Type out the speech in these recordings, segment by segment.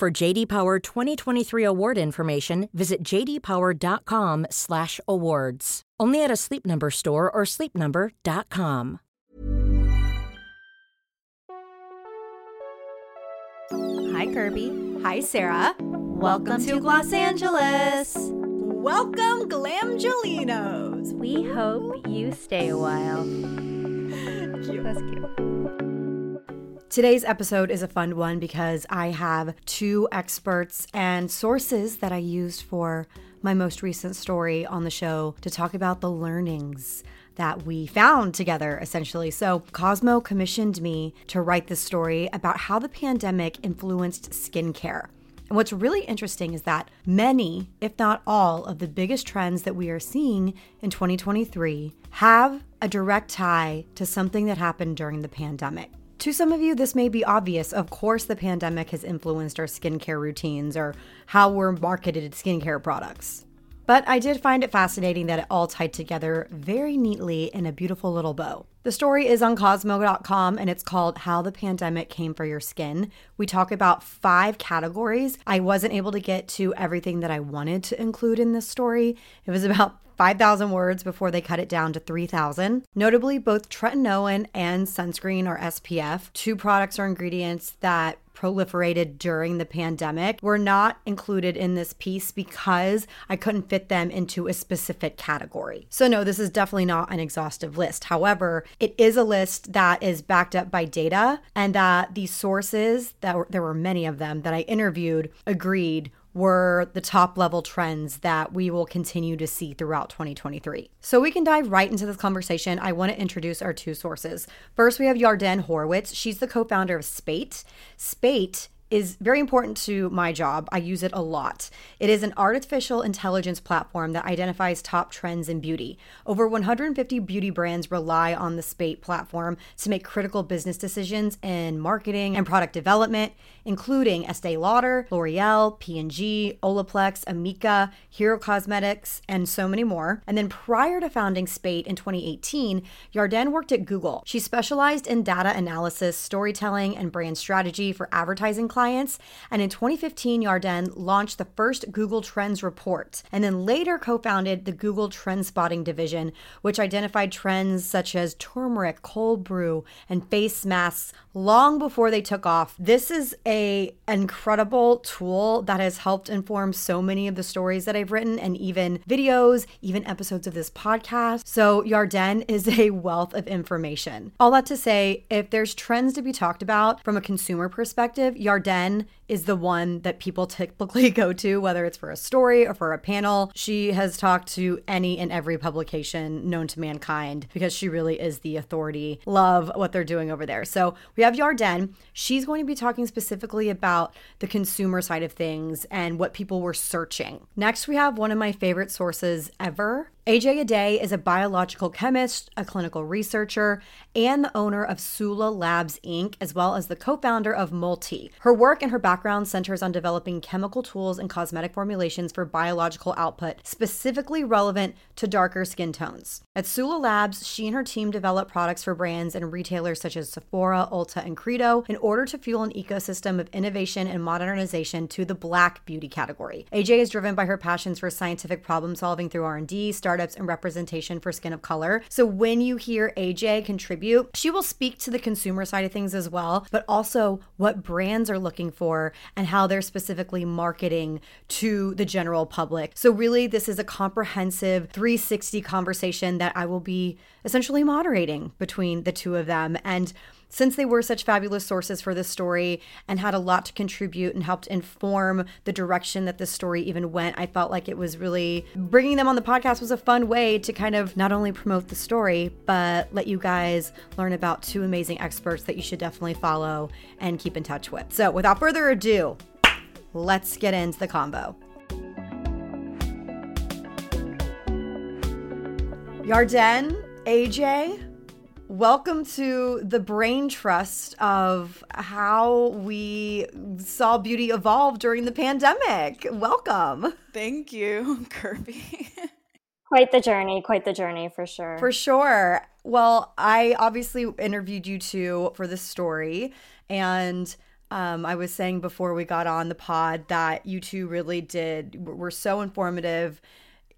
For JD Power 2023 award information, visit jdpower.com/awards. Only at a Sleep Number store or sleepnumber.com. Hi, Kirbie. Hi, Sara. Welcome to Gloss Angeles. Welcome, Glamgelinos. We hope you stay a while. Cute. That's cute. Today's episode is a fun one because I have two experts and sources that I used for my most recent story on the show to talk about the learnings that we found together, essentially. So, Cosmo commissioned me to write this story about how the pandemic influenced skincare. And what's really interesting is that many, if not all, of the biggest trends that we are seeing in 2023 have a direct tie to something that happened during the pandemic. To some of you, this may be obvious. Of course, the pandemic has influenced our skincare routines or how we're marketed skincare products. But I did find it fascinating that it all tied together very neatly in a beautiful little bow. The story is on Cosmo.com and it's called How the Pandemic Came for Your Skin. We talk about five categories. I wasn't able to get to everything that I wanted to include in this story. It was about 5,000 words before they cut it down to 3,000. Notably, both tretinoin and sunscreen or SPF, two products or ingredients that proliferated during the pandemic were not included in this piece because I couldn't fit them into a specific category. So, no, this is definitely not an exhaustive list. However, it is a list that is backed up by data and that the sources that were, there were many of them that I interviewed agreed were the top level trends that we will continue to see throughout 2023. So we can dive right into this conversation. I want to introduce our two sources. First, we have Yarden Horwitz. She's the co founder of Spate. Spate is very important to my job. I use it a lot. It is an artificial intelligence platform that identifies top trends in beauty. Over 150 beauty brands rely on the Spate platform to make critical business decisions in marketing and product development, including Estee Lauder, L'Oreal, P&G, Olaplex, Amika, Hero Cosmetics, and so many more. And then prior to founding Spate in 2018, Yarden worked at Google. She specialized in data analysis, storytelling, and brand strategy for advertising clients clients. And in 2015, Yarden launched the first Google Trends report and then later co founded the Google Trend Spotting division, which identified trends such as turmeric, cold brew, and face masks long before they took off. This is a incredible tool that has helped inform so many of the stories that I've written and even videos, even episodes of this podcast. So Yarden is a wealth of information. All that to say, if there's trends to be talked about from a consumer perspective, Yarden is the one that people typically go to, whether it's for a story or for a panel. She has talked to any and every publication known to mankind because she really is the authority. Love what they're doing over there. So we have Yarden. She's going to be talking specifically about the consumer side of things and what people were searching. Next, we have one of my favorite sources ever, AJ Addae is a biological chemist, a clinical researcher, and the owner of Sula Labs Inc., as well as the co founder of Multi. Her work and her background centers on developing chemical tools and cosmetic formulations for biological output, specifically relevant to darker skin tones. At Sula Labs, she and her team develop products for brands and retailers such as Sephora, Ulta, and Credo in order to fuel an ecosystem of innovation and modernization to the black beauty category. AJ is driven by her passions for scientific problem solving through R&D, startups, and representation for skin of color. So when you hear AJ contribute, she will speak to the consumer side of things as well, but also what brands are looking for and how they're specifically marketing to the general public. So really, this is a comprehensive 360 conversation that I will be essentially moderating between the two of them. And since they were such fabulous sources for this story and had a lot to contribute and helped inform the direction that this story even went, I felt like it was really bringing them on the podcast was a fun way to kind of not only promote the story, but let you guys learn about two amazing experts that you should definitely follow and keep in touch with. So, without further ado, let's get into the combo. Yarden, AJ, welcome to the brain trust of how we saw beauty evolve during the pandemic. Welcome. Thank you, Kirbie. quite the journey, quite the journey for sure. For sure. Well, I obviously interviewed you two for this story, and um, I was saying before we got on the pod that you two really did were so informative.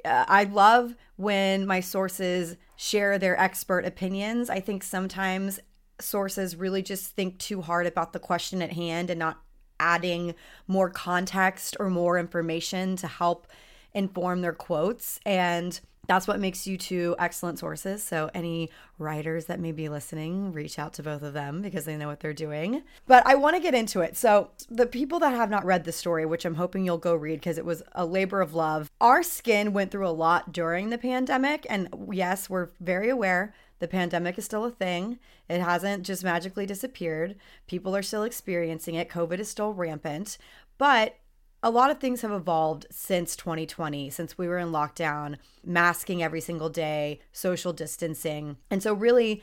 Uh, I love when my sources share their expert opinions. I think sometimes sources really just think too hard about the question at hand and not adding more context or more information to help inform their quotes. And that's what makes you two excellent sources. So, any writers that may be listening, reach out to both of them because they know what they're doing. But I want to get into it. So, the people that have not read the story, which I'm hoping you'll go read because it was a labor of love, our skin went through a lot during the pandemic. And yes, we're very aware the pandemic is still a thing. It hasn't just magically disappeared. People are still experiencing it. COVID is still rampant. But a lot of things have evolved since 2020, since we were in lockdown, masking every single day, social distancing. And so, really,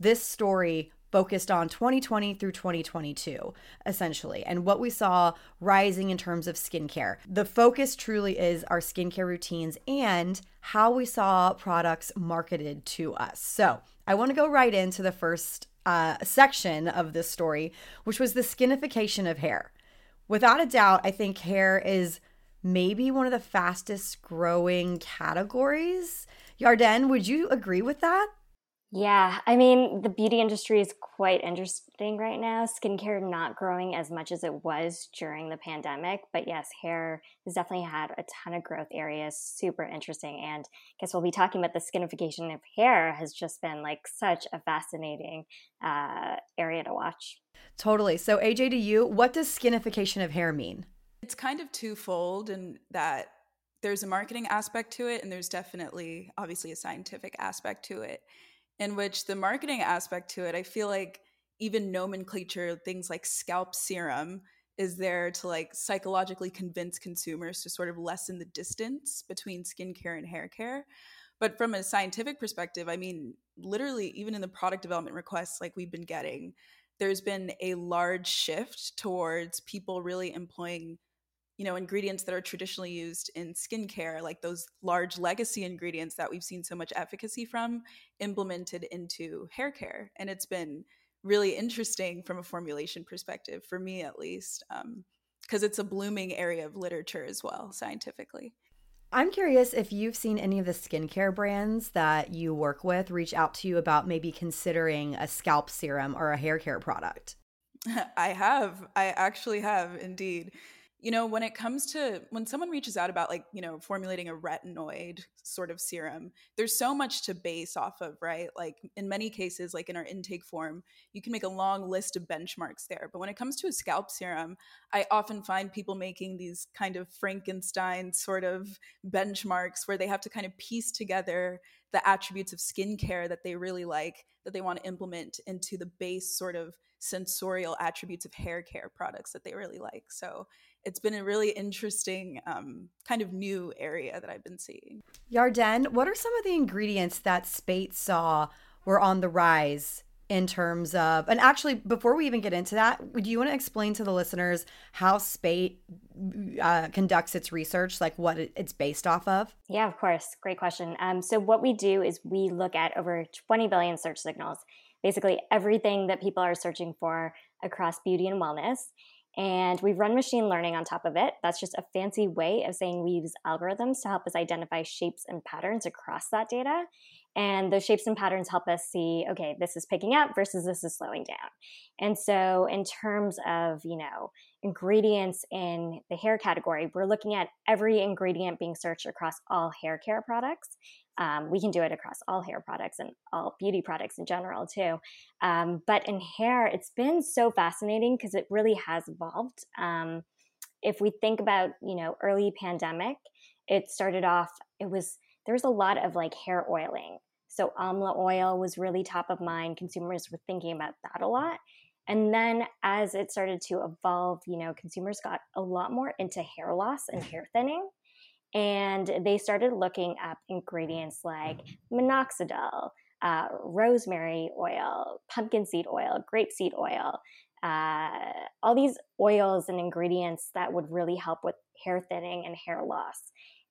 this story focused on 2020 through 2022, essentially, and what we saw rising in terms of skincare. The focus truly is our skincare routines and how we saw products marketed to us. So, I want to go right into the first uh, section of this story, which was the skinification of hair without a doubt, I think hair is maybe one of the fastest growing categories. Yarden, would you agree with that? Yeah, I mean, the beauty industry is quite interesting right now. Skincare not growing as much as it was during the pandemic, but yes, hair has definitely had a ton of growth areas. Super interesting. And I guess we'll be talking about the skinification of hair has just been like such a fascinating uh, area to watch. Totally. So, AJ, to you, what does skinification of hair mean? It's kind of twofold in that there's a marketing aspect to it, and there's definitely, obviously, a scientific aspect to it in which the marketing aspect to it, I feel like even nomenclature, things like scalp serum, is there to like psychologically convince consumers to sort of lessen the distance between skincare and hair care. But from a scientific perspective, I mean, literally, even in the product development requests like we've been getting, there's been a large shift towards people really employing you know ingredients that are traditionally used in skincare like those large legacy ingredients that we've seen so much efficacy from implemented into hair care and it's been really interesting from a formulation perspective for me at least because um, it's a blooming area of literature as well scientifically I'm curious if you've seen any of the skincare brands that you work with reach out to you about maybe considering a scalp serum or a hair care product. I have. I actually have indeed you know when it comes to when someone reaches out about like you know formulating a retinoid sort of serum there's so much to base off of right? Like in many cases like in our intake form you can make a long list of benchmarks there. But when it comes to a scalp serum i often find people making these kind of frankenstein sort of benchmarks where they have to kind of piece together the attributes of skincare that they really like that they want to implement into the base sort of sensorial attributes of hair care products that they really like. So it's been a really interesting um, kind of new area that I've been seeing. Yarden, what are some of the ingredients that Spate saw were on the rise in terms of and actually before we even get into that do you want to explain to the listeners how spate uh, conducts its research like what it's based off of? Yeah of course. Great question. Um, so what we do is we look at over 20 billion search signals basically everything that people are searching for across beauty and wellness and we've run machine learning on top of it. That's just a fancy way of saying we use algorithms to help us identify shapes and patterns across that data. And those shapes and patterns help us see, okay, this is picking up versus this is slowing down. And so, in terms of, you know, ingredients in the hair category, we're looking at every ingredient being searched across all hair care products. Um, we can do it across all hair products and all beauty products in general, too. Um, but in hair, it's been so fascinating because it really has evolved. Um, if we think about, you know, early pandemic, it started off, it was, there was a lot of like hair oiling. So amla oil was really top of mind. Consumers were thinking about that a lot. And then as it started to evolve, you know, consumers got a lot more into hair loss and hair thinning. And they started looking up ingredients like minoxidil, uh, rosemary oil, pumpkin seed oil, grapeseed oil, uh, all these oils and ingredients that would really help with hair thinning and hair loss.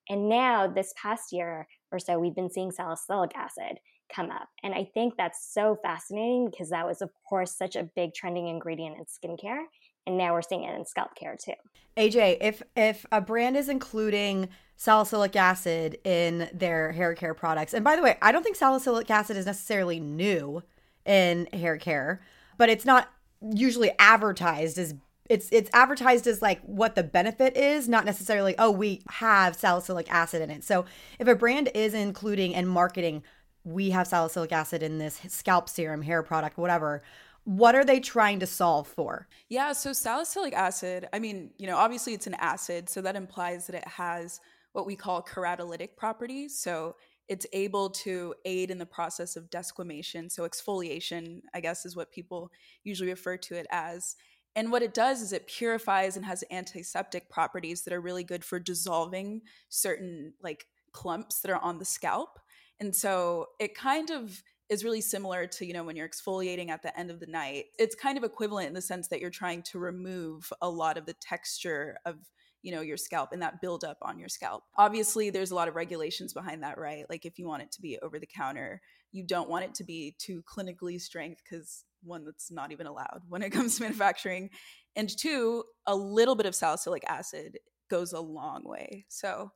And now, this past year or so, we've been seeing salicylic acid come up. And I think that's so fascinating because that was, of course, such a big trending ingredient in skincare. And now we're seeing it in scalp care too. AJ, if if a brand is including salicylic acid in their hair care products, and by the way, I don't think salicylic acid is necessarily new in hair care, but it's not usually advertised as it's it's advertised as like what the benefit is, not necessarily oh we have salicylic acid in it. So if a brand is including and marketing we have salicylic acid in this scalp serum, hair product, whatever, what are they trying to solve for? Yeah, so salicylic acid, I mean, you know, obviously it's an acid, so that implies that it has what we call keratolytic properties. So it's able to aid in the process of desquamation. So exfoliation, I guess, is what people usually refer to it as. And what it does is it purifies and has antiseptic properties that are really good for dissolving certain like clumps that are on the scalp. And so it kind of is really similar to, you know, when you're exfoliating at the end of the night. It's kind of equivalent in the sense that you're trying to remove a lot of the texture of you know your scalp and that buildup on your scalp obviously there's a lot of regulations behind that right like if you want it to be over the counter you don't want it to be too clinically strength because one that's not even allowed when it comes to manufacturing and two a little bit of salicylic acid goes a long way so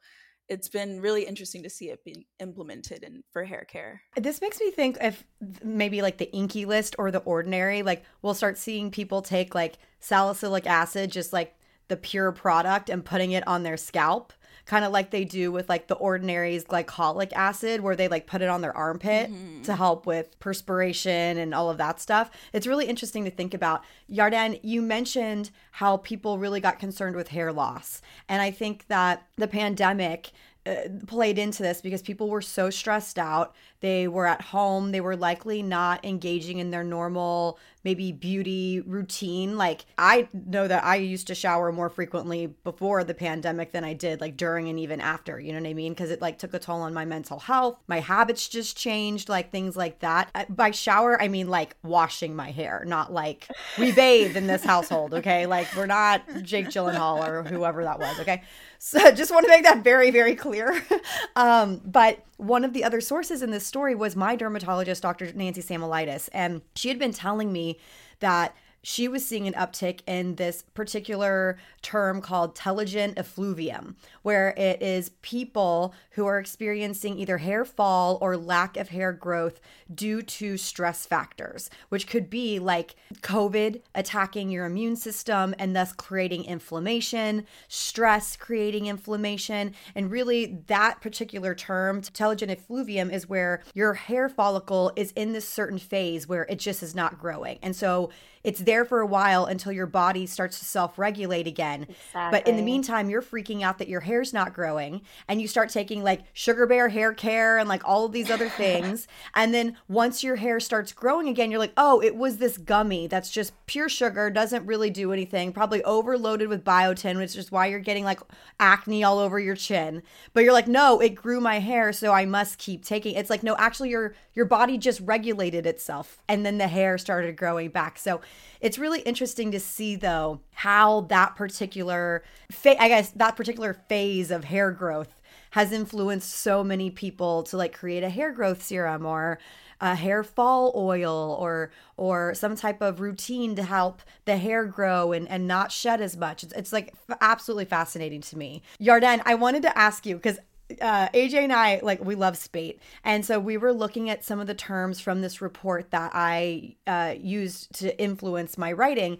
it's been really interesting to see it being implemented in for hair care. This makes me think if maybe like the Inkey List or the ordinary, like we'll start seeing people take like salicylic acid, just like the pure product and putting it on their scalp kind of like they do with like the ordinary's glycolic acid where they like put it on their armpit mm-hmm. to help with perspiration and all of that stuff. It's really interesting to think about. Yarden, you mentioned how people really got concerned with hair loss. And I think that the pandemic uh, played into this because people were so stressed out. They were at home. They were likely not engaging in their normal, maybe beauty routine. Like, I know that I used to shower more frequently before the pandemic than I did, like during and even after. You know what I mean? Because it like took a toll on my mental health. My habits just changed, like things like that. By shower, I mean like washing my hair, not like we bathe in this household. Okay. Like, we're not Jake Gyllenhaal or whoever that was. Okay. So just want to make that very, very clear. um, but one of the other sources in this story was my dermatologist, Dr. Nancy Samolitis. and she had been telling me that she was seeing an uptick in this particular term called telogen effluvium, where it is people who are experiencing either hair fall or lack of hair growth due to stress factors, which could be like COVID attacking your immune system and thus creating inflammation, stress creating inflammation. And really, that particular term, telogen effluvium, is where your hair follicle is in this certain phase where it just is not growing. And so it's there for a while until your body starts to self regulate again. Exactly. But in the meantime, you're freaking out that your hair's not growing and you start taking like Sugar Bear hair care and like all of these other things. and then once your hair starts growing again, you're like, oh, it was this gummy that's just pure sugar, doesn't really do anything, probably overloaded with biotin, which is why you're getting like acne all over your chin. But you're like, no, it grew my hair, so I must keep taking. It's like, no, actually, your your body just regulated itself, and then the hair started growing back. So it's really interesting to see though how that particular fa- I guess that particular phase of hair growth has influenced so many people to like create a hair growth serum or a hair fall oil or or some type of routine to help the hair grow and, and not shed as much. It's, it's like absolutely fascinating to me. Yarden, I wanted to ask you because uh, AJ and I like we love spate, and so we were looking at some of the terms from this report that I uh, used to influence my writing.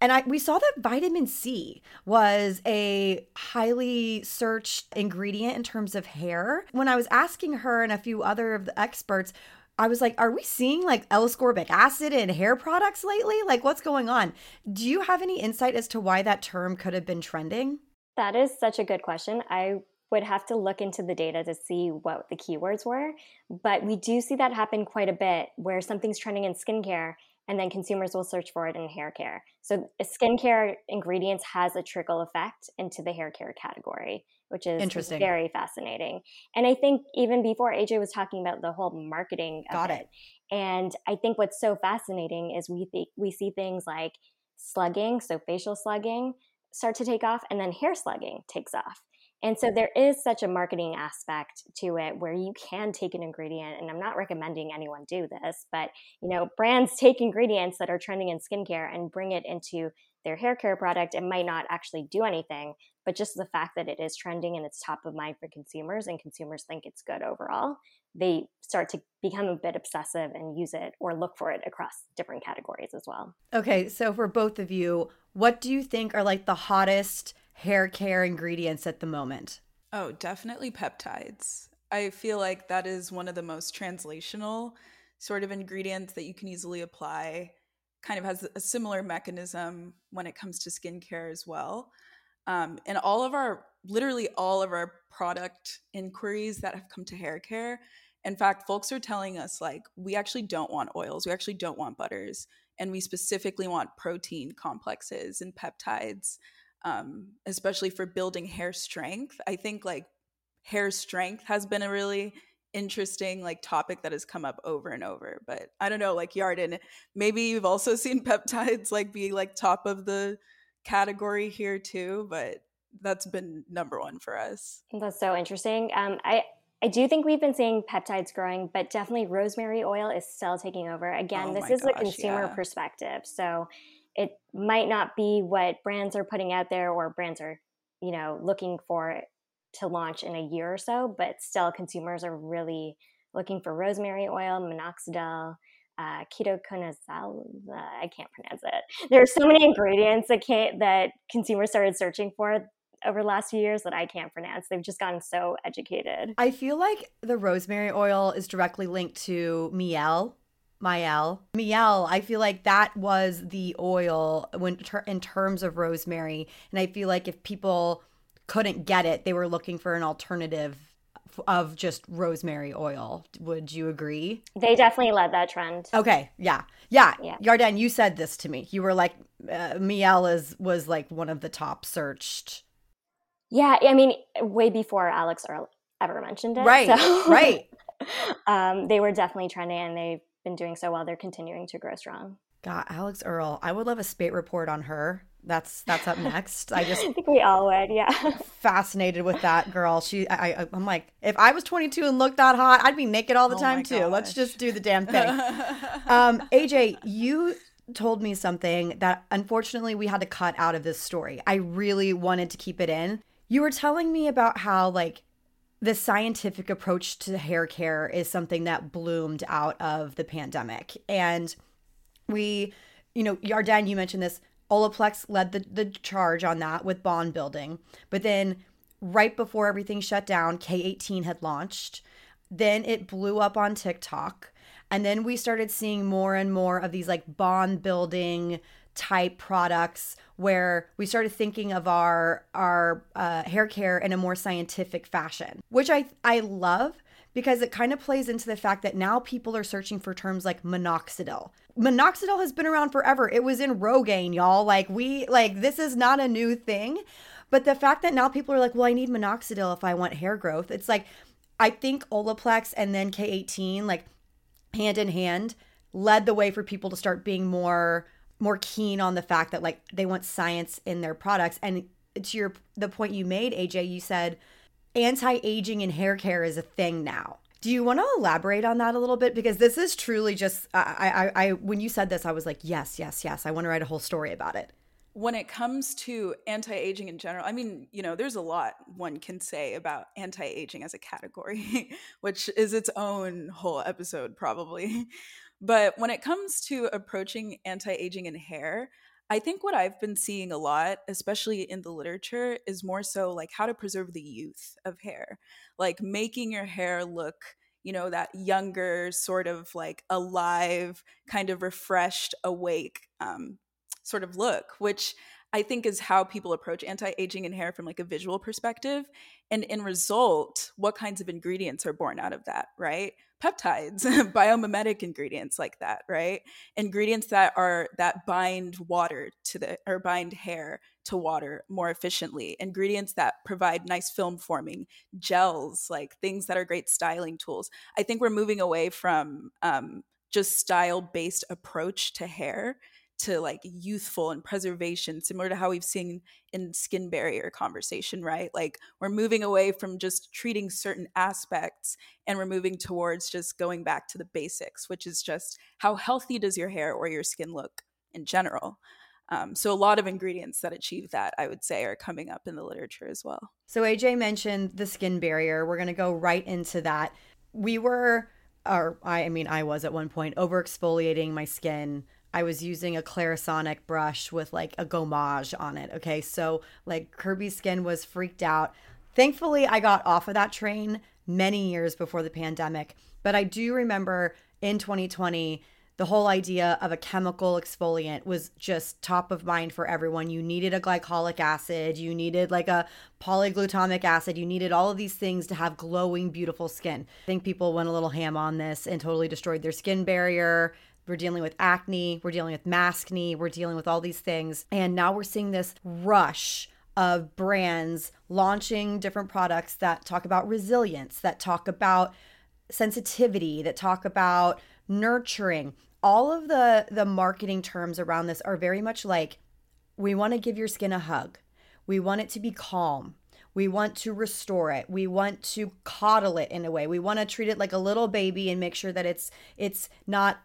And I we saw that vitamin C was a highly searched ingredient in terms of hair. When I was asking her and a few other of the experts, I was like, are we seeing like L-ascorbic acid in hair products lately? Like what's going on? Do you have any insight as to why that term could have been trending? That is such a good question. I would have to look into the data to see what the keywords were. But we do see that happen quite a bit where something's trending in skincare and then consumers will search for it in hair care. So skincare ingredients has a trickle effect into the hair care category, which is interesting, very fascinating. And I think even before AJ was talking about the whole marketing, got it. it. And I think what's so fascinating is we think we see things like slugging, so facial slugging, start to take off, and then hair slugging takes off. And so there is such a marketing aspect to it where you can take an ingredient, and I'm not recommending anyone do this, but you know, brands take ingredients that are trending in skincare and bring it into their hair care product. It might not actually do anything, but just the fact that it is trending and it's top of mind for consumers and consumers think it's good overall, they start to become a bit obsessive and use it or look for it across different categories as well. Okay, so for both of you, what do you think are like the hottest hair care ingredients at the moment? Oh, definitely peptides. I feel like that is one of the most translational sort of ingredients that you can easily apply. Kind of has a similar mechanism when it comes to skincare as well. Um, and all of our, literally all of our product inquiries that have come to hair care, in fact, folks are telling us like, we actually don't want oils, we actually don't want butters, and we specifically want protein complexes and peptides um, especially for building hair strength. I think like hair strength has been a really interesting like topic that has come up over and over. But I don't know, like Yarden, maybe you've also seen peptides like be like top of the category here too, but that's been number one for us. That's so interesting. Um, I I do think we've been seeing peptides growing, but definitely rosemary oil is still taking over. Again, oh this is gosh, a consumer yeah. perspective. So it might not be what brands are putting out there or brands are, you know, looking for to launch in a year or so, but still consumers are really looking for rosemary oil, minoxidil, uh, ketoconazole. Uh, I can't pronounce it. There are so many ingredients that can that consumers started searching for over the last few years that I can't pronounce. They've just gotten so educated. I feel like the rosemary oil is directly linked to Mielle Mielle. Mielle, I feel like that was the oil when in terms of rosemary. And I feel like if people couldn't get it, they were looking for an alternative of just rosemary oil. Would you agree? They definitely led that trend. Okay, yeah. Yeah. yeah. Yarden, you said this to me. You were like uh, Mielle is was like one of the top searched. Yeah, I mean way before Alix ever mentioned it. Right. So. right. um, they were definitely trending and they been doing so well, they're continuing to grow strong. God, Alix Earle. I would love a spate report on her. That's that's up next. I just I think we all would, yeah. fascinated with that girl. She I, I am like, if I was 22 and looked that hot, I'd be naked all the oh time too. Gosh. Let's just do the damn thing. um, AJ, you told me something that unfortunately we had to cut out of this story. I really wanted to keep it in. You were telling me about how like the scientific approach to hair care is something that bloomed out of the pandemic. And we, you know, Yarden, you mentioned this. Olaplex led the, the charge on that with bond building. But then right before everything shut down, K18 had launched. Then it blew up on TikTok. And then we started seeing more and more of these like bond building type products where we started thinking of our our uh, hair care in a more scientific fashion, which I I love because it kind of plays into the fact that now people are searching for terms like minoxidil. Minoxidil has been around forever. It was in Rogaine, y'all. Like we like this is not a new thing. But the fact that now people are like, well, I need minoxidil if I want hair growth. It's like I think Olaplex and then K18 like hand in hand led the way for people to start being more more keen on the fact that like they want science in their products. And to your the point you made AJ you said anti-aging in hair care is a thing now. Do you want to elaborate on that a little bit? Because this is truly just I, I i when you said this i was like yes yes yes i want to write a whole story about it. When it comes to anti-aging in general i mean you know there's a lot one can say about anti-aging as a category which is its own whole episode probably but when it comes to approaching anti aging in hair, I think what I've been seeing a lot, especially in the literature, is more so like how to preserve the youth of hair, like making your hair look, you know, that younger, sort of like alive, kind of refreshed, awake um, sort of look, which I think is how people approach anti-aging in hair from like a visual perspective. And in result, what kinds of ingredients are born out of that, right? Peptides, biomimetic ingredients like that, right? Ingredients that are that bind water to the or bind hair to water more efficiently. Ingredients that provide nice film forming, gels, like things that are great styling tools. I think we're moving away from um, just style based approach to hair to like youthful and preservation similar to how we've seen in skin barrier conversation right? Like we're moving away from just treating certain aspects and we're moving towards just going back to the basics which is just how healthy does your hair or your skin look in general? Um, so a lot of ingredients that achieve that i would say are coming up in the literature as well. So aj mentioned the skin barrier. We're going to go right into that. We were or I mean I was at one point over exfoliating my skin I was using a Clarisonic brush with like a gommage on it. Okay. So, like, Kirbie's skin was freaked out. Thankfully, I got off of that train many years before the pandemic. But I do remember in 2020, the whole idea of a chemical exfoliant was just top of mind for everyone. You needed a glycolic acid, you needed like a polyglutamic acid, you needed all of these things to have glowing, beautiful skin. I think people went a little ham on this and totally destroyed their skin barrier. We're dealing with acne, we're dealing with maskne, we're dealing with all these things. And now we're seeing this rush of brands launching different products that talk about resilience, that talk about sensitivity, that talk about nurturing. All of the the marketing terms around this are very much like we want to give your skin a hug. We want it to be calm. We want to restore it. We want to coddle it in a way. We want to treat it like a little baby and make sure that it's it's not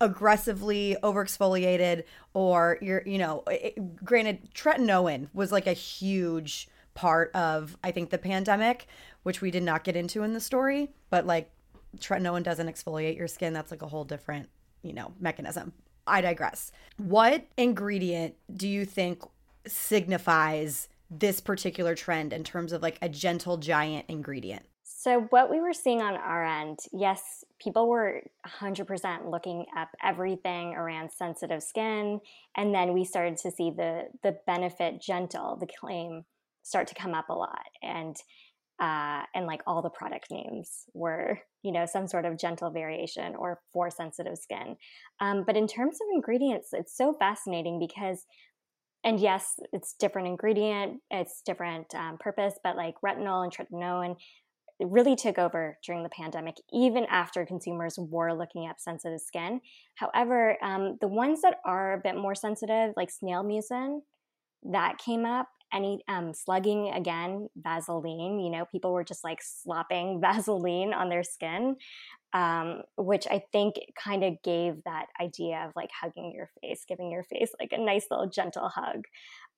aggressively overexfoliated or you're you know it, granted tretinoin was like a huge part of i think the pandemic which we did not get into in the story but like tretinoin doesn't exfoliate your skin. That's like a whole different you know mechanism. I digress. What ingredient do you think signifies this particular trend in terms of like a gentle giant ingredient so, what we were seeing on our end, yes, people were 100% looking up everything around sensitive skin. And then we started to see the, the benefit gentle, the claim, start to come up a lot. And uh, and like all the product names were, you know, some sort of gentle variation or for sensitive skin. Um, but in terms of ingredients, it's so fascinating because and yes, it's different ingredient, it's different um, purpose, but like retinol and tretinoin really took over during the pandemic, even after consumers were looking up sensitive skin. However, um, the ones that are a bit more sensitive, like snail mucin, that came up. Any um, slugging again, Vaseline. You know, people were just like slopping Vaseline on their skin, um, which I think kind of gave that idea of like hugging your face, giving your face like a nice little gentle hug.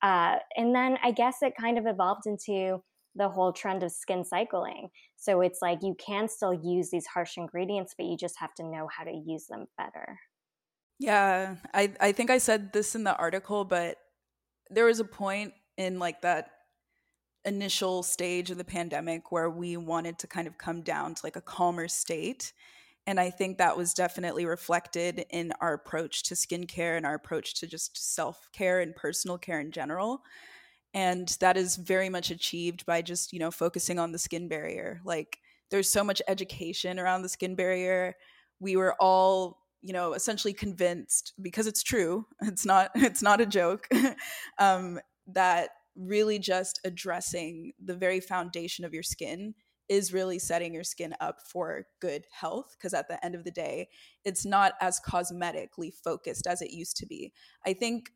Uh, and then I guess it kind of evolved into the whole trend of skin cycling. So it's like you can still use these harsh ingredients, but you just have to know how to use them better. Yeah, I I think I said this in the article, but there was a point in like that initial stage of the pandemic where we wanted to kind of come down to like a calmer state. And I think that was definitely reflected in our approach to skincare and our approach to just self care and personal care in general and that is very much achieved by just you know focusing on the skin barrier. Like there's so much education around the skin barrier. We were all you know essentially convinced because it's true it's not it's not a joke um, that really just addressing the very foundation of your skin is really setting your skin up for good health because at the end of the day it's not as cosmetically focused as it used to be. I think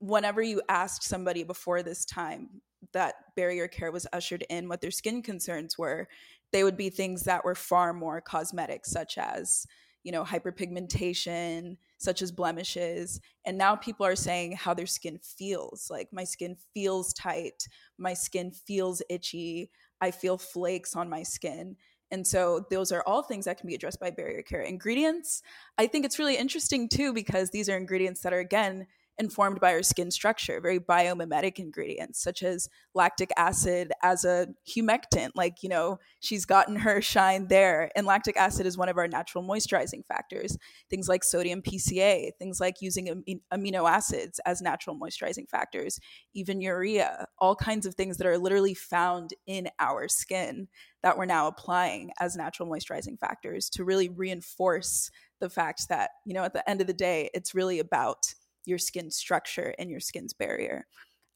whenever you asked somebody before this time that barrier care was ushered in what their skin concerns were they would be things that were far more cosmetic such as you know hyperpigmentation such as blemishes. And now people are saying how their skin feels like my skin feels tight. My skin feels itchy. I feel flakes on my skin. And so those are all things that can be addressed by barrier care. Ingredients i think it's really interesting too because these are ingredients that are again informed by our skin structure, very biomimetic ingredients such as lactic acid as a humectant. Like, you know, she's gotten her shine there. And lactic acid is one of our natural moisturizing factors. Things like sodium PCA, things like using amino acids as natural moisturizing factors, even urea, all kinds of things that are literally found in our skin that we're now applying as natural moisturizing factors to really reinforce the fact that, you know, at the end of the day, it's really about your skin structure and your skin's barrier.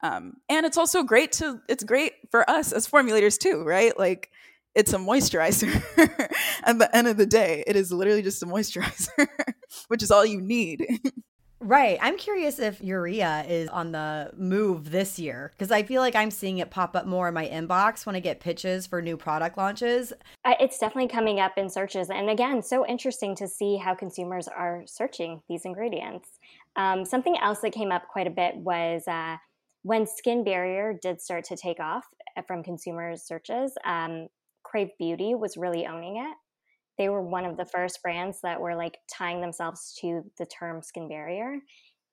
Um, and it's also great to it's great for us as formulators too, right? Like it's a moisturizer. At the end of the day, it is literally just a moisturizer, which is all you need. Right. I'm curious if urea is on the move this year because I feel like I'm seeing it pop up more in my inbox when I get pitches for new product launches. It's definitely coming up in searches. And again, so interesting to see how consumers are searching these ingredients. Um, something else that came up quite a bit was uh, when skin barrier did start to take off uh, from consumers' searches, um, Krave Beauty was really owning it. They were one of the first brands that were like tying themselves to the term skin barrier.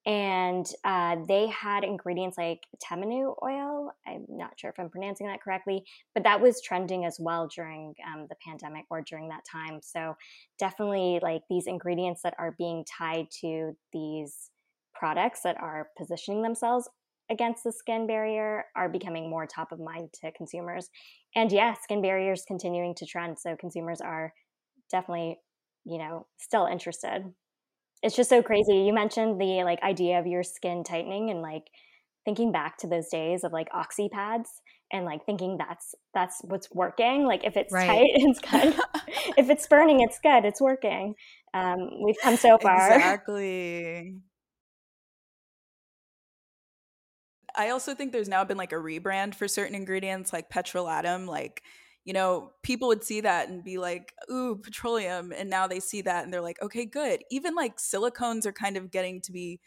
And uh, they had ingredients like Tamanu oil. I'm not sure if I'm pronouncing that correctly, but that was trending as well during um, the pandemic or during that time. So, definitely like these ingredients that are being tied to these products that are positioning themselves against the skin barrier are becoming more top of mind to consumers. And yeah, skin barriers continuing to trend. So consumers are definitely, you know, still interested. It's just so crazy. You mentioned the like idea of your skin tightening and like thinking back to those days of like oxy pads and like thinking that's that's what's working. Like if it's right. tight, it's good. if it's burning, it's good. It's working. Um, we've come so far. Exactly. I also think there's now been like a rebrand for certain ingredients like petrolatum. Like, you know, people would see that and be like, ooh, petroleum. And now they see that and they're like, okay, good. Even like silicones are kind of getting to be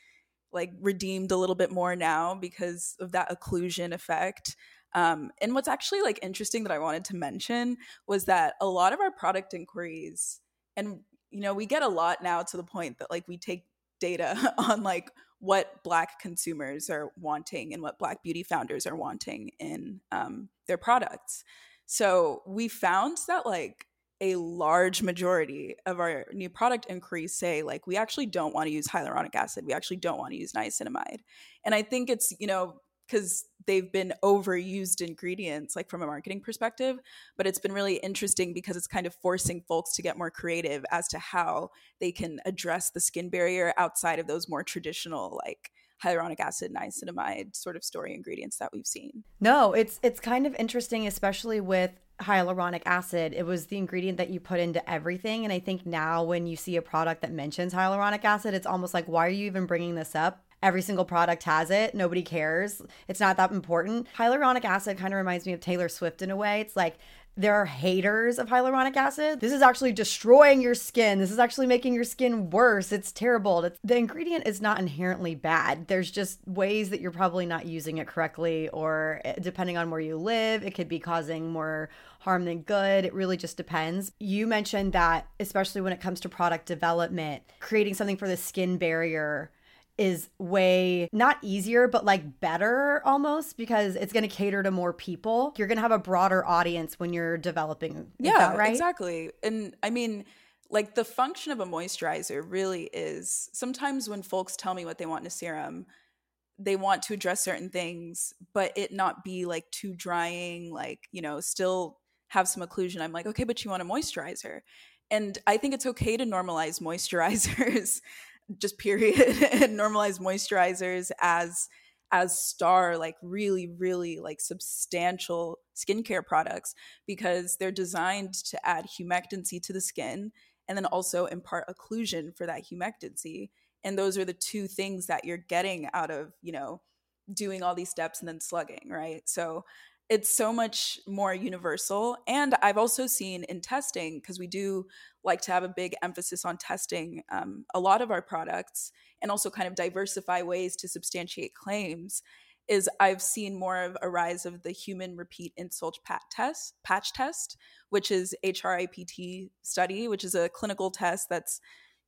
like redeemed a little bit more now because of that occlusion effect. Um, and what's actually like interesting that I wanted to mention was that a lot of our product inquiries, and you know, we get a lot now to the point that like we take data on like what black consumers are wanting and what black beauty founders are wanting in um, their products so we found that like a large majority of our new product inquiries say like we actually don't want to use hyaluronic acid. We actually don't want to use niacinamide. And i think it's you know because they've been overused ingredients like from a marketing perspective but it's been really interesting because it's kind of forcing folks to get more creative as to how they can address the skin barrier outside of those more traditional like hyaluronic acid niacinamide sort of story ingredients that we've seen no it's it's kind of interesting especially with hyaluronic acid it was the ingredient that you put into everything and i think now when you see a product that mentions hyaluronic acid it's almost like why are you even bringing this up every single product has it. Nobody cares. It's not that important. Hyaluronic acid kind of reminds me of Taylor Swift in a way. It's like there are haters of hyaluronic acid. This is actually destroying your skin. This is actually making your skin worse. It's terrible. It's, the ingredient is not inherently bad. There's just ways that you're probably not using it correctly, or eh, depending on where you live, it could be causing more harm than good. It really just depends. You mentioned that, especially when it comes to product development, creating something for the skin barrier is way not easier but like better almost because it's going to cater to more people. You're going to have a broader audience when you're developing yeah right? exactly. And i mean like the function of a moisturizer really is sometimes when folks tell me what they want in a serum they want to address certain things but it not be like too drying like you know still have some occlusion. I'm like okay but you want a moisturizer. And i think it's okay to normalize moisturizers just period and normalize moisturizers as as star like really really like substantial skincare products because they're designed to add humectancy to the skin and then also impart occlusion for that humectancy. And those are the two things that you're getting out of you know doing all these steps and then slugging right? So it's so much more universal. And I've also seen in testing, because we do like to have a big emphasis on testing um, a lot of our products and also kind of diversify ways to substantiate claims. Is I've seen more of a rise of the human repeat insult test, patch test, which is HRIPT study, which is a clinical test that's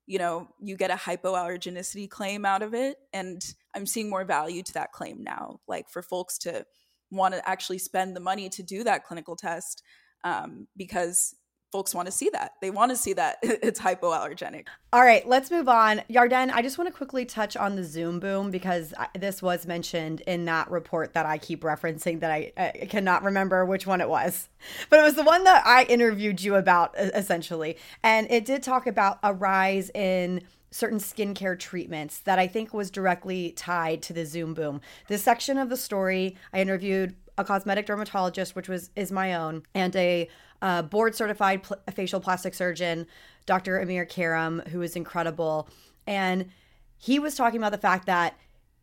you know, you get a hypoallergenicity claim out of it. And I'm seeing more value to that claim now, like for folks to want to actually spend the money to do that clinical test um, because folks want to see that. They want to see that it's hypoallergenic. All right, let's move on. Yarden, I just want to quickly touch on the Zoom boom because this was mentioned in that report that I keep referencing that I, I cannot remember which one it was. But it was the one that I interviewed you about essentially. And it did talk about a rise in certain skincare treatments that I think was directly tied to the Zoom boom. This section of the story, I interviewed a cosmetic dermatologist, which was is my own, and a uh, board certified pl- facial plastic surgeon, Dr. Amir Karam, who is incredible. And he was talking about the fact that,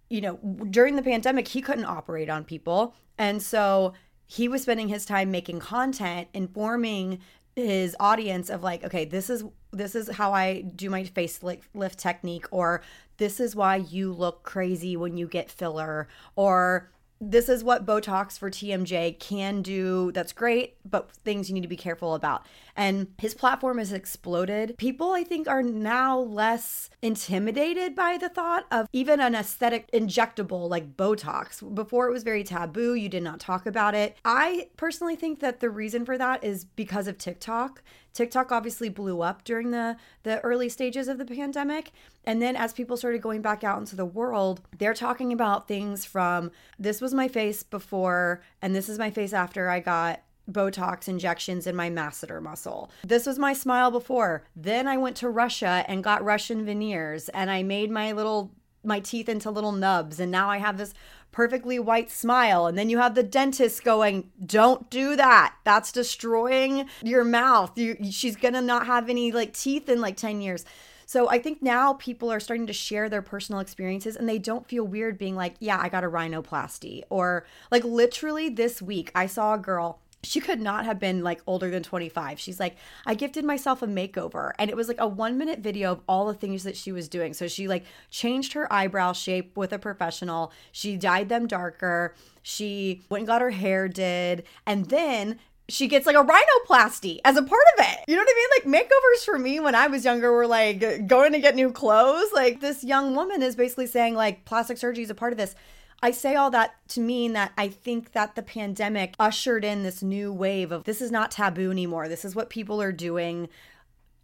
you know, during the pandemic, he couldn't operate on people. And so he was spending his time making content, informing his audience of like, okay, this is this is how I do my facelift technique, or this is why you look crazy when you get filler, or this is what Botox for TMJ can do. That's great, but things you need to be careful about. And his platform has exploded. People, I think, are now less intimidated by the thought of even an aesthetic injectable like Botox. Before it was very taboo, you did not talk about it. I personally think that the reason for that is because of TikTok. TikTok obviously blew up during the the early stages of the pandemic and then as people started going back out into the world, they're talking about things from this was my face before and this is my face after I got Botox injections in my masseter muscle. This was my smile before. Then I went to Russia and got Russian veneers and I made my little my teeth into little nubs and now I have this perfectly white smile. And then you have the dentist going don't do that. That's destroying your mouth. You, she's gonna not have any like teeth in like 10 years. So i think now people are starting to share their personal experiences and they don't feel weird being like yeah i got a rhinoplasty. Or like literally this week i saw a girl she could not have been like older than 25. She's like, I gifted myself a makeover. And it was like a one minute video of all the things that she was doing. So she like changed her eyebrow shape with a professional. She dyed them darker. She went and got her hair did. And then she gets like a rhinoplasty as a part of it. You know what I mean? Like makeovers for me when I was younger were like going to get new clothes. Like this young woman is basically saying like plastic surgery is a part of this. I say all that to mean that I think that the pandemic ushered in this new wave of this is not taboo anymore. This is what people are doing.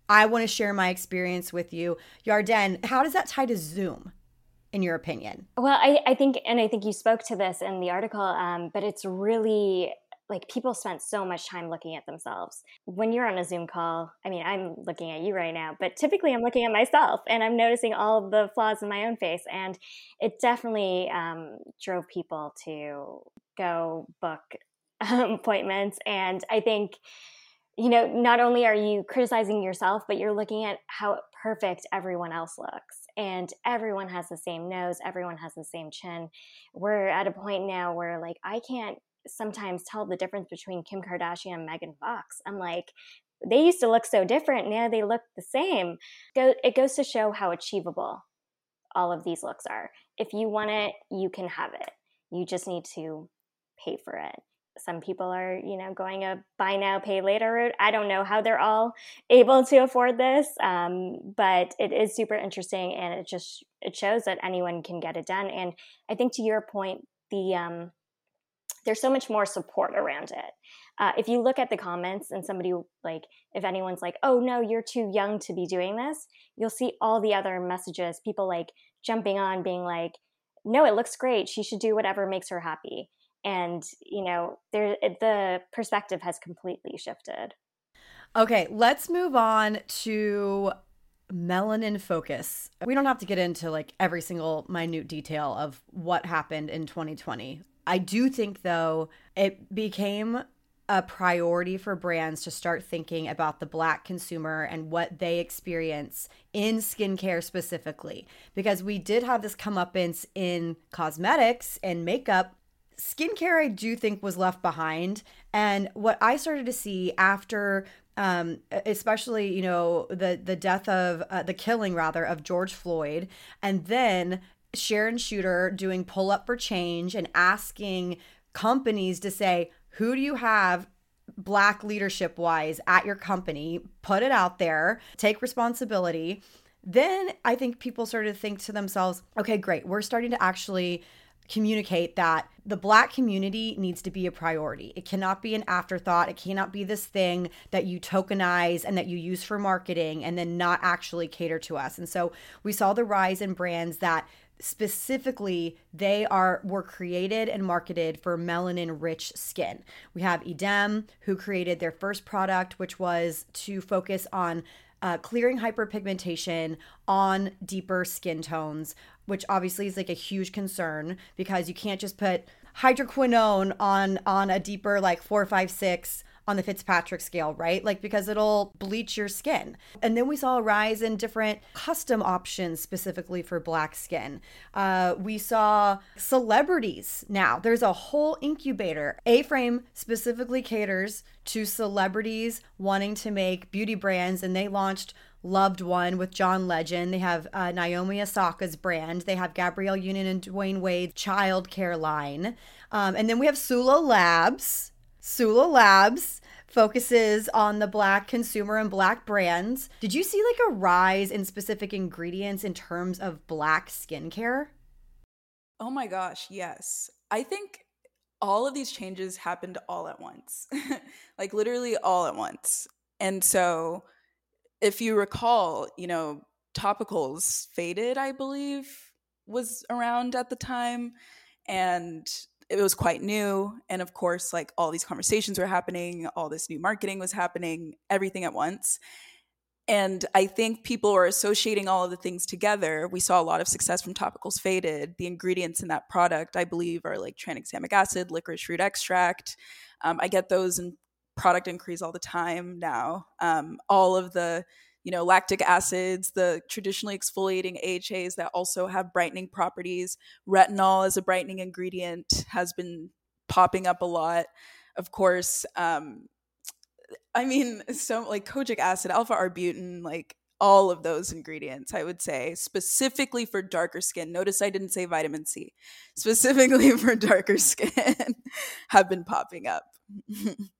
I want to share my experience with you. Yarden, how does that tie to Zoom? in your opinion? Well, I, I, think, and I think you spoke to this in the article, um, but it's really like people spent so much time looking at themselves. When you're on a Zoom call, I mean, I'm looking at you right now, but typically I'm looking at myself and I'm noticing all of the flaws in my own face. And it definitely um, drove people to go book appointments. And I think, you know, not only are you criticizing yourself, but you're looking at how perfect everyone else looks. And everyone has the same nose, everyone has the same chin. We're at a point now where, like, I can't sometimes tell the difference between Kim Kardashian and Megan Fox. I'm like, they used to look so different. Now they look the same. It goes to show how achievable all of these looks are. If you want it, you can have it. You just need to pay for it. Some people are, you know, going a buy now, pay later route. I don't know how they're all able to afford this, um, but it is super interesting, and it just it shows that anyone can get it done. And I think to your point, the um, there's so much more support around it. Uh, if you look at the comments and somebody like, if anyone's like, oh no, you're too young to be doing this, you'll see all the other messages, people like jumping on, being like, no, it looks great. She should do whatever makes her happy. And, you know, there, the perspective has completely shifted. Okay, let's move on to melanin focus. We don't have to get into like every single minute detail of what happened in 2020. I do think, though, it became a priority for brands to start thinking about the black consumer and what they experience in skincare specifically. Because we did have this come up in, in cosmetics and makeup. Skincare, I do think, was left behind. And what I started to see after um, especially you know the the death of uh, the killing rather of George Floyd, and then Sharon Chuter doing pull up for change and asking companies to say, who do you have black leadership wise at your company? Put it out there, take responsibility. then I think people started to think to themselves, okay, great, we're starting to actually communicate that the black community needs to be a priority. It cannot be an afterthought. It cannot be this thing that you tokenize and that you use for marketing and then not actually cater to us. And so we saw the rise in brands that specifically they are were created and marketed for melanin rich skin. We have Eadem who created their first product which was to focus on uh, clearing hyperpigmentation on deeper skin tones, which obviously is like a huge concern because you can't just put hydroquinone on on a deeper like four, five, six on the Fitzpatrick scale, right? Like because it'll bleach your skin. And then we saw a rise in different custom options specifically for black skin. Uh, we saw celebrities now. There's a whole incubator. A Frame specifically caters to celebrities wanting to make beauty brands, and they launched Loved One with John Legend. They have uh, Naomi Osaka's brand. They have Gabrielle Union and Dwyane Wade's child care line. Um, and then we have Sula Labs Sula Labs focuses on the black consumer and black brands. Did you see like a rise in specific ingredients in terms of black skincare? Oh my gosh, yes. I think all of these changes happened all at once. like literally all at once. And so if you recall, you know, topicals faded, I believe, was around at the time and it was quite new and of course like all these conversations were happening all this new marketing was happening everything at once. And i think people were associating all of the things together. We saw a lot of success from topicals faded. The ingredients in that product i believe are like tranexamic acid licorice root extract. Um, i get those in product inquiries all the time now. Um, all of the you know, lactic acids, the traditionally exfoliating AHAs that also have brightening properties. Retinol as a brightening ingredient has been popping up a lot. Of course, um, I mean, so like kojic acid, alpha arbutin, like all of those ingredients, I would say, specifically for darker skin. Notice I didn't say vitamin C, specifically for darker skin, have been popping up.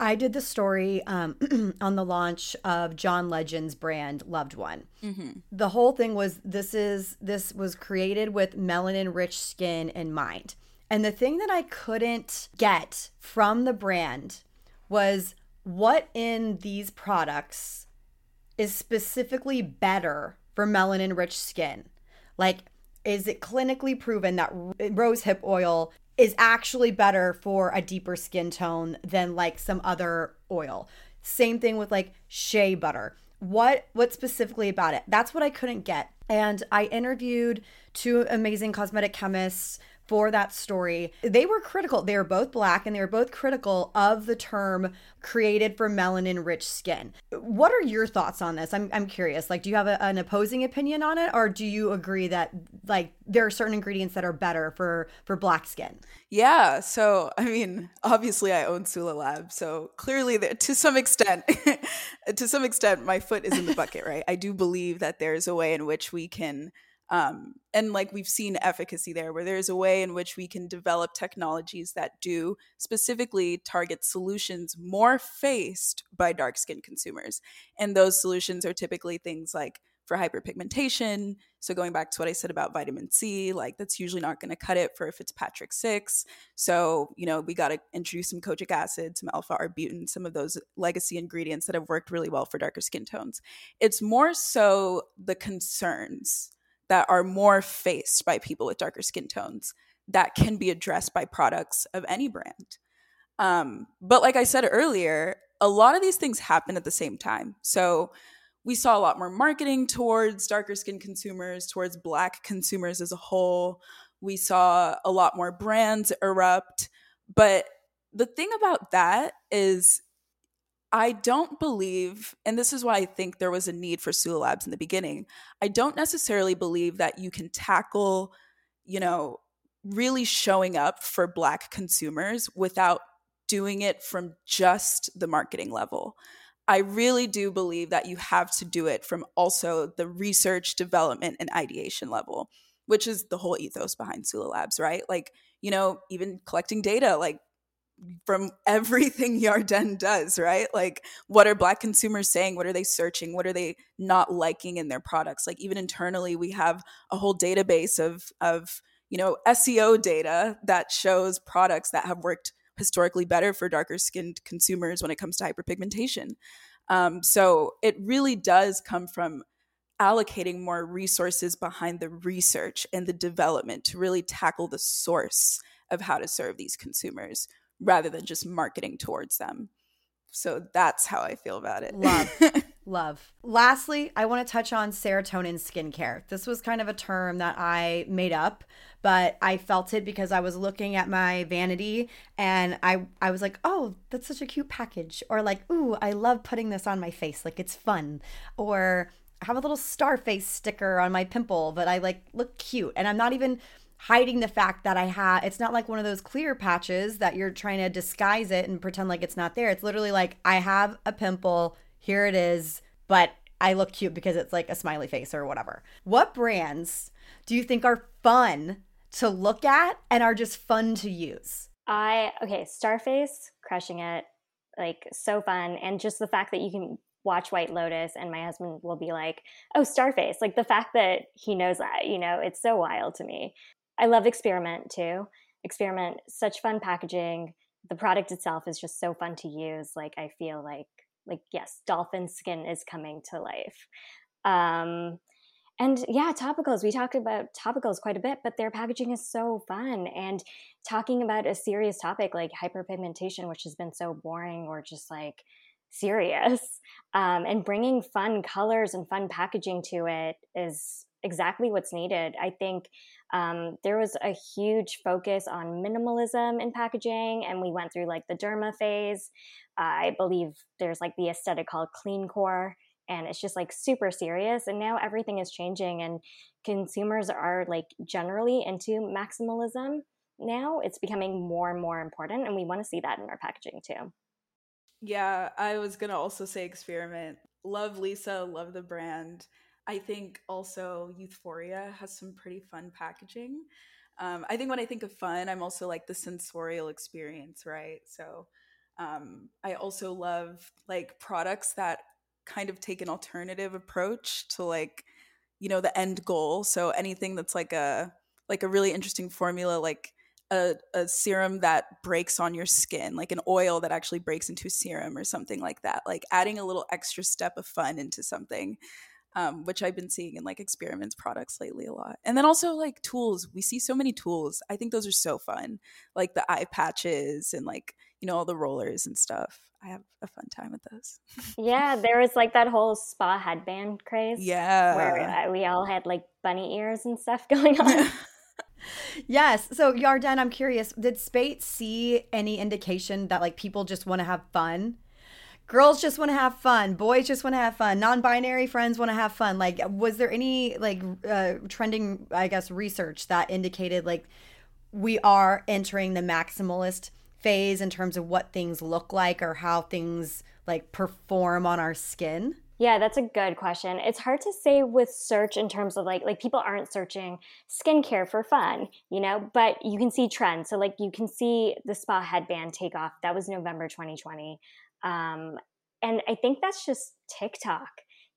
I did the story um, on the launch of John Legend's brand Loved One. Mm-hmm. The whole thing was this is this was created with melanin rich skin in mind. And the thing that I couldn't get from the brand was what in these products is specifically better for melanin rich skin. Like is it clinically proven that rose hip oil is actually better for a deeper skin tone than like some other oil. Same thing with like shea butter. What what specifically about it? That's what I couldn't get. And I interviewed two amazing cosmetic chemists for that story. They were critical. They were both black and they were both critical of the term created for melanin rich skin. What are your thoughts on this? I'm, I'm curious. Like, do you have a, an opposing opinion on it or do you agree that like there are certain ingredients that are better for for black skin? Yeah. So, I mean, obviously I own Sula Lab. So clearly to some extent, to some extent, my foot is in the bucket, right? I do believe that there's a way in which we can um, and like we've seen efficacy there where there's a way in which we can develop technologies that do specifically target solutions more faced by dark skinned consumers. And those solutions are typically things like for hyperpigmentation. So going back to what i said about vitamin c like that's usually not going to cut it for a fitzpatrick 6 so you know we got to introduce some kojic acid some alpha arbutin some of those legacy ingredients that have worked really well for darker skin tones. It's more so the concerns that are more faced by people with darker skin tones that can be addressed by products of any brand. Um, but like I said earlier, a lot of these things happen at the same time. So we saw a lot more marketing towards darker skin consumers, towards black consumers as a whole. We saw a lot more brands erupt. But the thing about that is I don't believe, and this is why I think there was a need for Sula Labs in the beginning. I don't necessarily believe that you can tackle, you know, really showing up for Black consumers without doing it from just the marketing level. I really do believe that you have to do it from also the research, development, and ideation level, which is the whole ethos behind Sula Labs, right? Like, you know, even collecting data, like from everything Yarden does, right? Like, what are Black consumers saying? What are they searching? What are they not liking in their products? Like, even internally, we have a whole database of, of you know, SEO data that shows products that have worked historically better for darker skinned consumers when it comes to hyperpigmentation. Um, so it really does come from allocating more resources behind the research and the development to really tackle the source of how to serve these consumers rather than just marketing towards them. So that's how I feel about it. Love. Love. Lastly, I want to touch on serotonin skincare. This was kind of a term that I made up, but I felt it because I was looking at my vanity and I I was like, "Oh, that's such a cute package." Or like, "Ooh, I love putting this on my face. Like it's fun." Or I have a little star face sticker on my pimple, but I like look cute. And I'm not even hiding the fact that I have it's not like one of those clear patches that you're trying to disguise it and pretend like it's not there. It's literally like I have a pimple, here it is, but I look cute because it's like a smiley face or whatever. What brands do you think are fun to look at and are just fun to use? I okay, Starface crushing it. Like so fun and just the fact that you can watch White Lotus and my husband will be like, "Oh, Starface." Like the fact that he knows that, you know, it's so wild to me. I love Experiment too. Experiment, such fun packaging. The product itself is just so fun to use. Like I feel like like yes, dolphin skin is coming to life. Um, and yeah, topicals. We talked about topicals quite a bit, but their packaging is so fun. And talking about a serious topic like hyperpigmentation, which has been so boring or just like serious, um, and bringing fun colors and fun packaging to it is exactly what's needed. I think um, there was a huge focus on minimalism in packaging, and we went through like the derma phase. Uh, I believe there's like the aesthetic called clean core, and it's just like super serious. And now everything is changing, and consumers are like generally into maximalism now. It's becoming more and more important, and we want to see that in our packaging too. Yeah, I was gonna also say experiment. Love Lisa, love the brand. I think also Youthforia has some pretty fun packaging. Um, I think when I think of fun, I'm also like the sensorial experience, right? So um, I also love like products that kind of take an alternative approach to like you know the end goal. So anything that's like a like a really interesting formula, like a, a serum that breaks on your skin, like an oil that actually breaks into a serum or something like that. Like adding a little extra step of fun into something um, which I've been seeing in like experiments products lately a lot. And then also like tools. We see so many tools. I think those are so fun, like the eye patches and like you know all the rollers and stuff. I have a fun time with those. yeah, there was like that whole spa headband craze. Yeah, where uh, we all had like bunny ears and stuff going on. yes. So Yarden, I'm curious. Did Spate see any indication that like people just want to have fun? Girls just want to have fun boys just want to have fun non-binary friends want to have fun like was there any like uh, trending i guess research that indicated like we are entering the maximalist phase in terms of what things look like or how things like perform on our skin yeah, that's a good question. It's hard to say with search in terms of like like people aren't searching skincare for fun, you know, but you can see trends. So like you can see the spa headband take off. That was November 2020. Um, and I think that's just TikTok,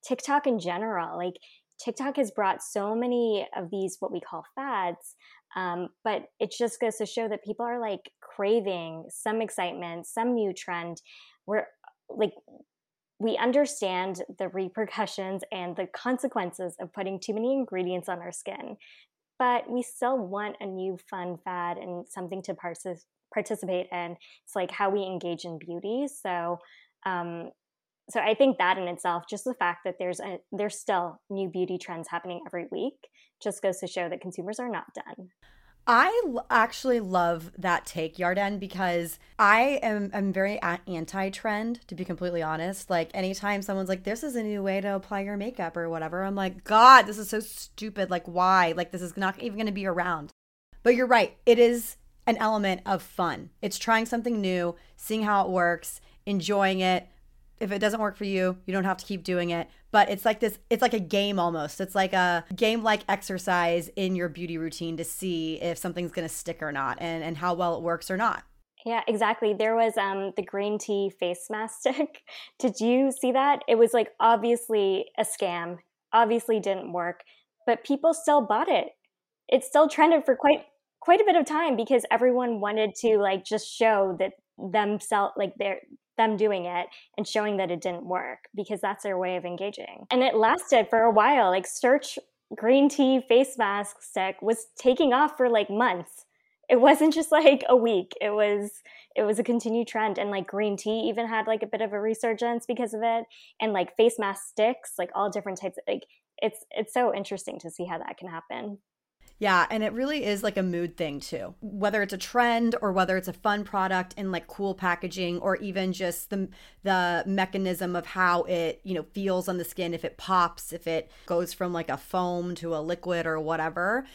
TikTok in general. Like TikTok has brought so many of these what we call fads, um, but it just goes to show that people are like craving some excitement, some new trend. Where like we understand the repercussions and the consequences of putting too many ingredients on our skin, but we still want a new fun fad and something to participate participate in. It's like how we engage in beauty. So, um, so I think that in itself, just the fact that there's a there's still new beauty trends happening every week, just goes to show that consumers are not done. I actually love that take, Yarden, because I am I'm very anti-trend, to be completely honest. Like anytime someone's like, "This is a new way to apply your makeup" or whatever, I'm like, "God, this is so stupid! Like, why? Like, this is not even going to be around." But you're right; it is an element of fun. It's trying something new, seeing how it works, enjoying it. If it doesn't work for you, you don't have to keep doing it. But it's like this, it's like a game almost. It's like a game like exercise in your beauty routine to see if something's going to stick or not and, and how well it works or not. Yeah, exactly. There was um, the green tea face mask stick. Did you see that? It was like obviously a scam, obviously didn't work, but people still bought it. It still trended for quite quite a bit of time because everyone wanted to like just show that themselves like they're them doing it and showing that it didn't work because that's their way of engaging. And it lasted for a while. Like search green tea face mask stick was taking off for like months. It wasn't just like a week. It was it was a continued trend and like green tea even had like a bit of a resurgence because of it and like face mask sticks, like all different types of like it's it's so interesting to see how that can happen. Yeah, and it really is like a mood thing too. Whether it's a trend or whether it's a fun product in like cool packaging or even just the the mechanism of how it, you know, feels on the skin if it pops, if it goes from like a foam to a liquid or whatever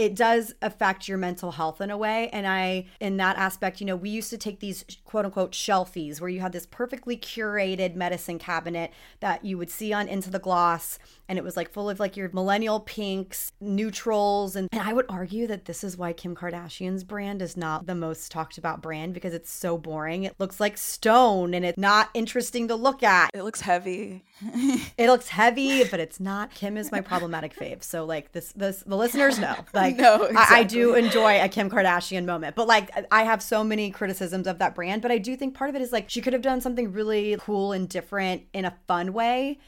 it does affect your mental health in a way. And I, in that aspect, you know, we used to take these quote unquote shelfies where you had this perfectly curated medicine cabinet that you would see on Into the Gloss. And it was like full of like your millennial pinks, neutrals. And, and I would argue that this is why Kim Kardashian's brand is not the most talked about brand because it's so boring. It looks like stone and it's not interesting to look at. It looks heavy. It looks heavy, but it's not. Kim is my problematic fave. So like this, this, the listeners know. Like, no, exactly. I, I, do enjoy a Kim Kardashian moment, but like, I have so many criticisms of that brand. But I do think part of it is like she could have done something really cool and different in a fun way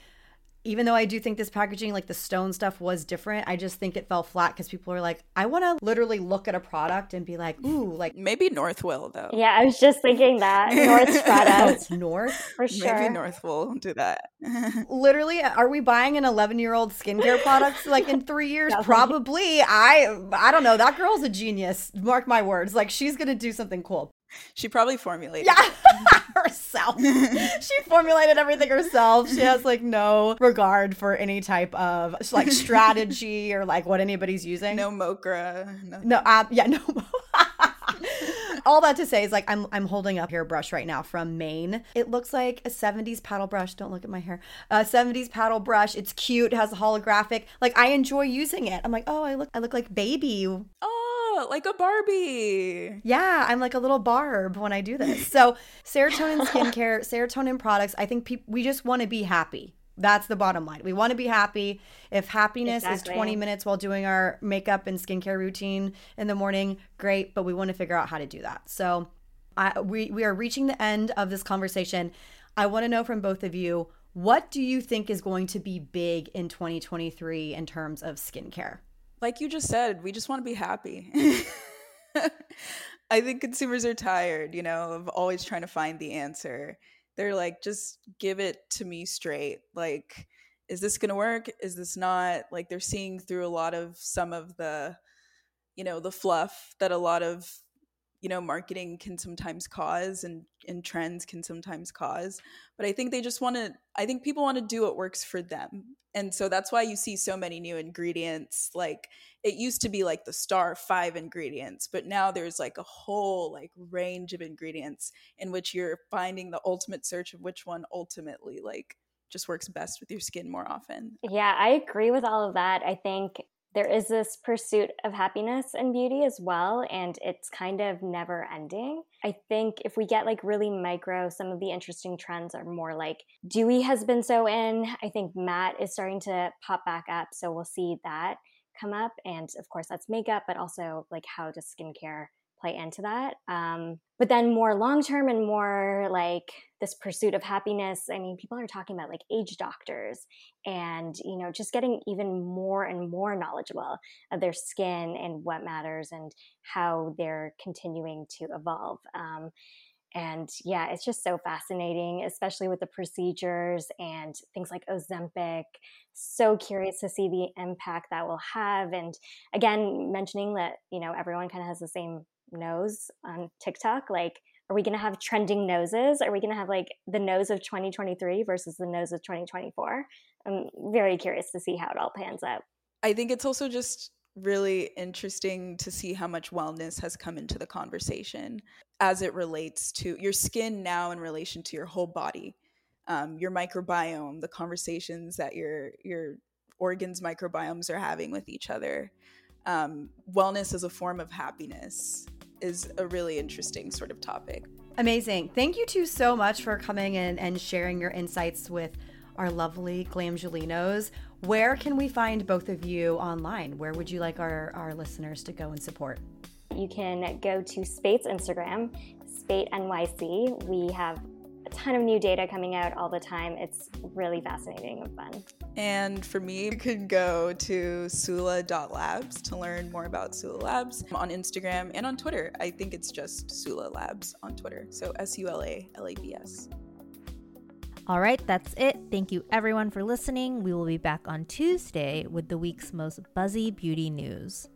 even though I do think this packaging, like the stone stuff, was different, I just think it fell flat because people are like, I want to literally look at a product and be like, ooh, like maybe North will though. Yeah, I was just thinking that North's product. oh, North for sure. Maybe North will do that. literally, are we buying an 11 year old skincare product like in three years? Probably. I I don't know. That girl's a genius. Mark my words. Like she's gonna do something cool. She probably formulated. Yeah, herself. she formulated everything herself. She has like no regard for any type of like strategy or like what anybody's using. No MoCRA. Nothing. No, uh, yeah, no. All that to say is like I'm I'm holding up hair brush right now from Maine. It looks like a 70s paddle brush. Don't look at my hair. A 70s paddle brush. It's cute. Has a holographic. Like I enjoy using it. I'm like, oh, I look I look like baby. Oh like a Barbie. Yeah, I'm like a little Barb when I do this. So, serotonin skincare, serotonin products, I think pe- we just want to be happy. That's the bottom line. We want to be happy. If happiness exactly. is 20 minutes while doing our makeup and skincare routine in the morning, great, but we want to figure out how to do that. So, I, we, we are reaching the end of this conversation. I want to know from both of you what do you think is going to be big in 2023 in terms of skincare? Like you just said, we just want to be happy. I think consumers are tired, you know, of always trying to find the answer. They're like, just give it to me straight. Like, is this going to work? Is this not? Like, they're seeing through a lot of some of the, you know, the fluff that a lot of you know marketing can sometimes cause and and trends can sometimes cause but i think they just want to i think people want to do what works for them. And so that's why you see so many new ingredients like it used to be like the star five ingredients but now there's like a whole like range of ingredients in which you're finding the ultimate search of which one ultimately like just works best with your skin more often. Yeah i agree with all of that. I think there is this pursuit of happiness and beauty as well and it's kind of never ending. I think if we get like really micro some of the interesting trends are more like dewy has been so in. I think matte is starting to pop back up so we'll see that come up. And of course that's makeup but also like how does skincare play into that. Um, but then more long term and more like this pursuit of happiness. I mean, people are talking about like age doctors and, you know, just getting even more and more knowledgeable of their skin and what matters and how they're continuing to evolve. Um, and yeah, it's just so fascinating, especially with the procedures and things like Ozempic. So curious to see the impact that will have. And again, mentioning that, you know, everyone kind of has the same nose on TikTok? Like, are we going to have trending noses? Are we going to have like the nose of 2023 versus the nose of 2024? I'm very curious to see how it all pans out. I think it's also just really interesting to see how much wellness has come into the conversation as it relates to your skin now in relation to your whole body, um, your microbiome, the conversations that your your organs microbiomes are having with each other. Um, wellness is a form of happiness is a really interesting sort of topic. Amazing. Thank you two so much for coming in and sharing your insights with our lovely Glamgelinos. Where can we find both of you online? Where would you like our, our listeners to go and support? You can go to Spate's Instagram, Spate NYC. We have a ton of new data coming out all the time. It's really fascinating and fun. And for me, you could go to sula.labs to learn more about Sula Labs on Instagram and on Twitter. I think it's just Sula Labs on Twitter. So S U L A L A B S. All right, that's it. Thank you everyone for listening. We will be back on Tuesday with the week's most buzzy beauty news.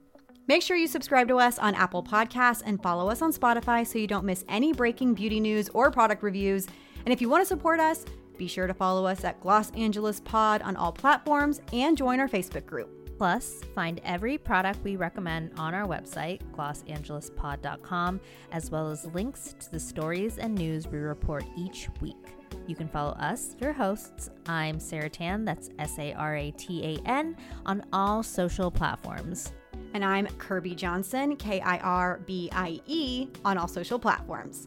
Make sure you subscribe to us on Apple Podcasts and follow us on Spotify so you don't miss any breaking beauty news or product reviews. And if you want to support us, be sure to follow us at Gloss Angeles Pod on all platforms and join our Facebook group. Plus, find every product we recommend on our website, glossangelespod.com, as well as links to the stories and news we report each week. You can follow us, your hosts. I'm Sara Tan, that's S A R A T A N, on all social platforms. And I'm Kirbie Johnson, K I R B I E, on all social platforms.